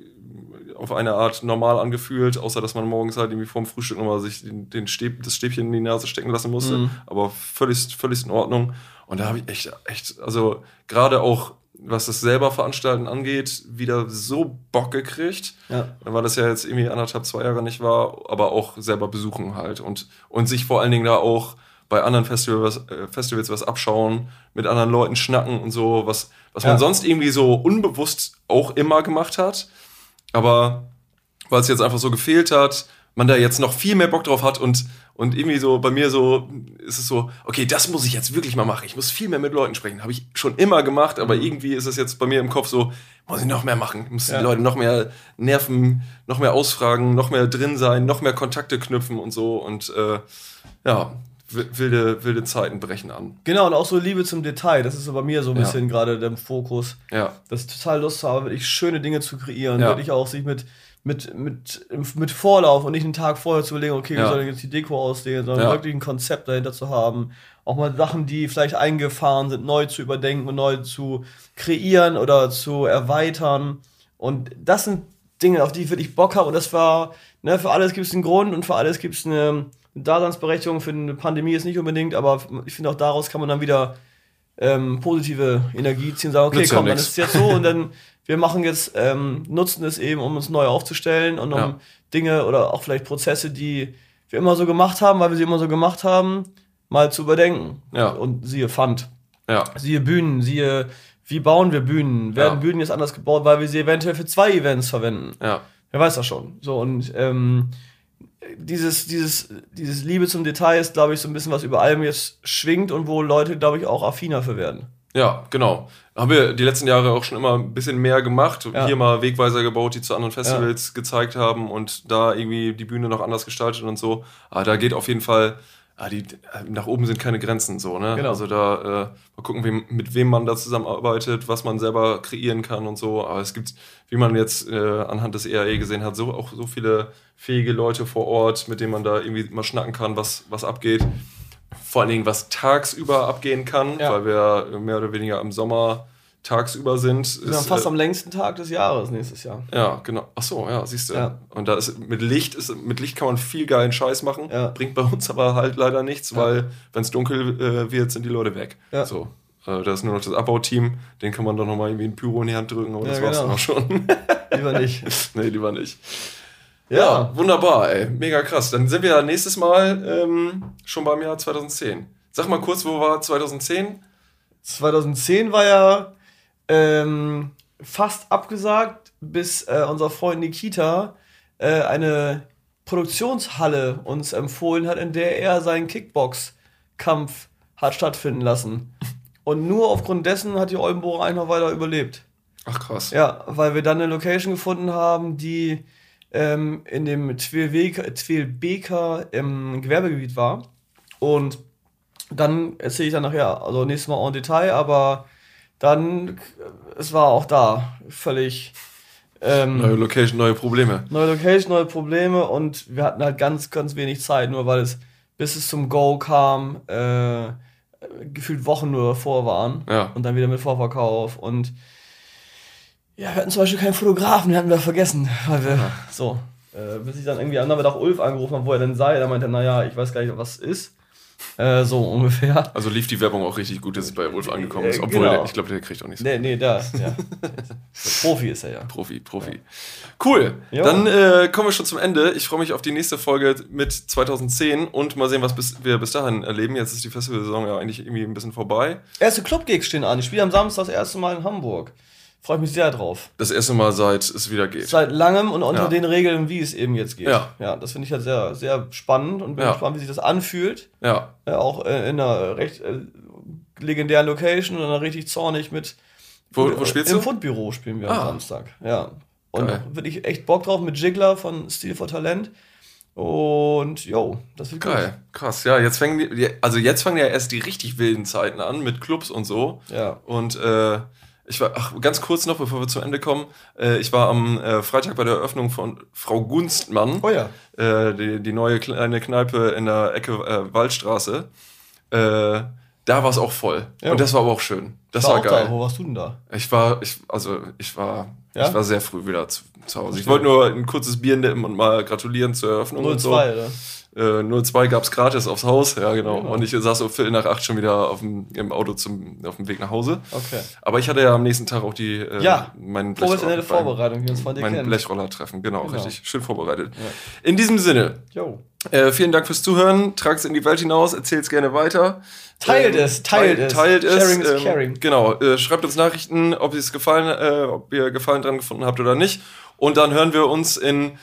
auf eine Art normal angefühlt, außer dass man morgens halt irgendwie vorm Frühstück nochmal sich den, den Stäb, das Stäbchen in die Nase stecken lassen musste. Mhm. Aber völlig, völlig in Ordnung. Und da habe ich echt, echt, also gerade auch, was das selber veranstalten angeht, wieder so Bock gekriegt. Ja. Weil das ja jetzt irgendwie anderthalb, zwei Jahre nicht war, aber auch selber besuchen halt. Und, und sich vor allen Dingen da auch bei anderen Festivals, äh, Festivals was abschauen, mit anderen Leuten schnacken und so, was, was Ja. man sonst irgendwie so unbewusst auch immer gemacht hat. Aber weil es jetzt einfach so gefehlt hat, man da jetzt noch viel mehr Bock drauf hat und, und irgendwie so bei mir so ist es so, okay, das muss ich jetzt wirklich mal machen. Ich muss viel mehr mit Leuten sprechen. Habe ich schon immer gemacht, aber irgendwie ist es jetzt bei mir im Kopf so, muss ich noch mehr machen. Muss Ja. die Leute noch mehr nerven, noch mehr ausfragen, noch mehr drin sein, noch mehr Kontakte knüpfen und so. Und äh, ja, wilde, wilde Zeiten brechen an. Genau, und auch so Liebe zum Detail. Das ist so bei mir so ein Ja. bisschen gerade der Fokus. Ja, Das ist total Lust zu haben, wirklich schöne Dinge zu kreieren. Ja. Wirklich auch sich mit, mit, mit, mit Vorlauf und nicht einen Tag vorher zu überlegen, okay, wie Ja. soll jetzt die Deko aussehen, sondern Ja. wirklich ein Konzept dahinter zu haben. Auch mal Sachen, die vielleicht eingefahren sind, neu zu überdenken und neu zu kreieren oder zu erweitern. Und das sind Dinge, auf die ich wirklich Bock habe. Und das war, ne, für alles gibt es einen Grund und für alles gibt es eine Daseinsberechtigung. Für eine Pandemie ist nicht unbedingt, aber ich finde auch daraus kann man dann wieder ähm, positive Energie ziehen, sagen, okay, Nützt ja komm, dann nix. ist es jetzt so und dann wir machen jetzt, ähm, nutzen es eben, um uns neu aufzustellen und um Ja. Dinge oder auch vielleicht Prozesse, die wir immer so gemacht haben, weil wir sie immer so gemacht haben, mal zu überdenken. Ja. Und siehe Fund, ja, siehe Bühnen, siehe, wie bauen wir Bühnen? Werden Ja. Bühnen jetzt anders gebaut, weil wir sie eventuell für zwei Events verwenden? ja. Wer weiß das schon. So, und ähm, dieses, dieses, dieses Liebe zum Detail ist, glaube ich, so ein bisschen was über allem jetzt schwingt und wo Leute, glaube ich, auch affiner für werden. Ja, genau. Haben wir die letzten Jahre auch schon immer ein bisschen mehr gemacht. Ja. Hier mal Wegweiser gebaut, die zu anderen Festivals gezeigt haben und da irgendwie die Bühne noch anders gestaltet und so. Aber da geht auf jeden Fall, ah, die, nach oben sind keine Grenzen so, ne? Genau. Also da äh, mal gucken, wem, mit wem man da zusammenarbeitet, was man selber kreieren kann und so. Aber es gibt, wie man jetzt äh, anhand des EAE gesehen hat, so auch so viele fähige Leute vor Ort, mit denen man da irgendwie mal schnacken kann, was, was abgeht vor allen Dingen, was tagsüber abgehen kann, Ja. weil wir mehr oder weniger im Sommer tagsüber sind. Wir sind fast äh, am längsten Tag des Jahres nächstes Jahr. ja, genau. Ach so, ja, siehst du. Ja. Und da ist mit Licht ist mit Licht kann man viel geilen Scheiß machen. Ja. Bringt bei uns aber halt leider nichts, weil wenn es dunkel äh, wird, sind die Leute weg. Ja. So. Äh, da ist nur noch das Abbauteam, den kann man dann nochmal irgendwie ein Pyro in die Hand drücken, aber Ja, das war's genau. dann auch schon. Lieber nicht. nee, lieber nicht. Ja, wunderbar, ey. Mega krass. Dann sind wir ja nächstes Mal ähm, schon beim Jahr 2010. Sag mal kurz, wo war 2010? 2010 war ja ähm, fast abgesagt, bis äh, unser Freund Nikita äh, eine Produktionshalle uns empfohlen hat, in der er seinen Kickbox-Kampf hat stattfinden lassen. Und nur aufgrund dessen hat die Oldenburg noch weiter überlebt. Ach krass. Ja, weil wir dann eine Location gefunden haben, die ähm, in dem Twilbeker Twilbeker im Gewerbegebiet war. Und dann erzähle ich dann nachher, also nächstes Mal en Detail, aber dann, äh, es war auch da völlig ähm, Neue Location, neue Probleme. neue Location, neue Probleme und wir hatten halt ganz, ganz wenig Zeit, nur weil es, bis es zum Go kam, äh, gefühlt Wochen nur davor waren Ja. und dann wieder mit Vorverkauf und Ja, wir hatten zum Beispiel keinen Fotografen, den hatten wir vergessen. Weil wir, so, äh, bis ich dann irgendwie am Nachmittag Ulf angerufen habe, wo er denn sei. Er meinte, naja, ich weiß gar nicht, was ist. Äh, so ungefähr. Also lief die Werbung auch richtig gut, dass es bei Ulf angekommen ist. Äh, Obwohl, genau. der, ich glaube, der kriegt auch nicht so. Nee, nee, da. Ja. Profi ist er ja. Profi, Profi. Cool. Jo. Dann äh, kommen wir schon zum Ende. Ich freue mich auf die nächste Folge mit 2010 und mal sehen, was bis, wir bis dahin erleben. Jetzt ist die Festivalsaison ja eigentlich irgendwie ein bisschen vorbei. Erste Club-Gigs stehen an. Ich spiele am Samstag das erste Mal in Hamburg. Freue mich sehr drauf. Das erste Mal seit es wieder geht. Seit langem und unter Ja. den Regeln, wie es eben jetzt geht. Ja. ja das finde ich halt sehr, sehr spannend und bin Ja. gespannt, wie sich das anfühlt. Ja, Ja, auch äh, in einer recht äh, legendären Location und dann richtig zornig mit. Wo- wo spielst Im du? Fundbüro spielen wir Ah. am Samstag. Ja. Und Geil. wirklich echt Bock drauf mit Jiggler von Stil for Talent. Und jo, das wird geil. Krass. Ja, jetzt fangen die, also jetzt fangen ja erst die richtig wilden Zeiten an mit Clubs und so. gut. Ja. Und äh, ich war, ach, ganz kurz noch, bevor wir zum Ende kommen, äh, ich war am äh, Freitag bei der Eröffnung von Frau Gunstmann. Oh ja. äh, die, die neue kleine Kneipe in der Ecke äh, Waldstraße. Äh, da war es auch voll. Ja. Und das war aber auch schön. Das War war, geil. Da. Wo warst du denn da? Ich war, ich, also ich war, Ja? ich war sehr früh wieder zu, zu Hause. Ich wollte nur ein kurzes Bier nehmen und mal gratulieren zur Eröffnung und so. 02, oder? Äh, 02 gab's gratis aufs Haus, ja genau. Genau. Und ich saß so Viertel nach acht schon wieder auf dem, im Auto zum, auf dem Weg nach Hause. Okay. Aber ich hatte ja am nächsten Tag auch die, äh, Ja, meinen Professionelle Vorbereitung, wie uns von dir Mein kennen. Blechroller-Treffen, genau, Genau. richtig. Schön vorbereitet. In diesem Sinne, Jo. äh, vielen Dank fürs Zuhören. Tragt es in die Welt hinaus, erzählt es gerne weiter. Teilt es, teilt es. Teilt es. Sharing is ähm, caring. Genau. Äh, schreibt uns Nachrichten, ob es gefallen, äh, ob ihr Gefallen dran gefunden habt oder nicht. Und dann hören wir uns in,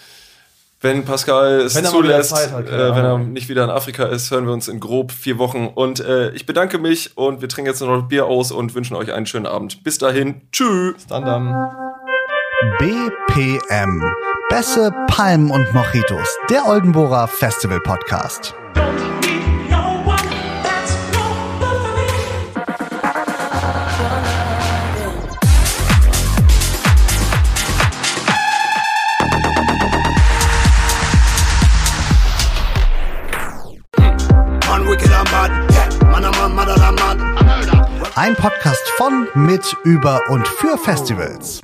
wenn Pascal es Wenn zulässt, hat, äh, wenn er Ahnung. nicht wieder in Afrika ist, hören wir uns in grob vier Wochen. Und äh, ich bedanke mich und wir trinken jetzt noch Bier aus und wünschen euch einen schönen Abend. Bis dahin. Tschüss. Dann dann. BPM. Bässe, Palmen und Mojitos. Der Oldenburger Festival Podcast. Ein Podcast von, mit, über und für Festivals.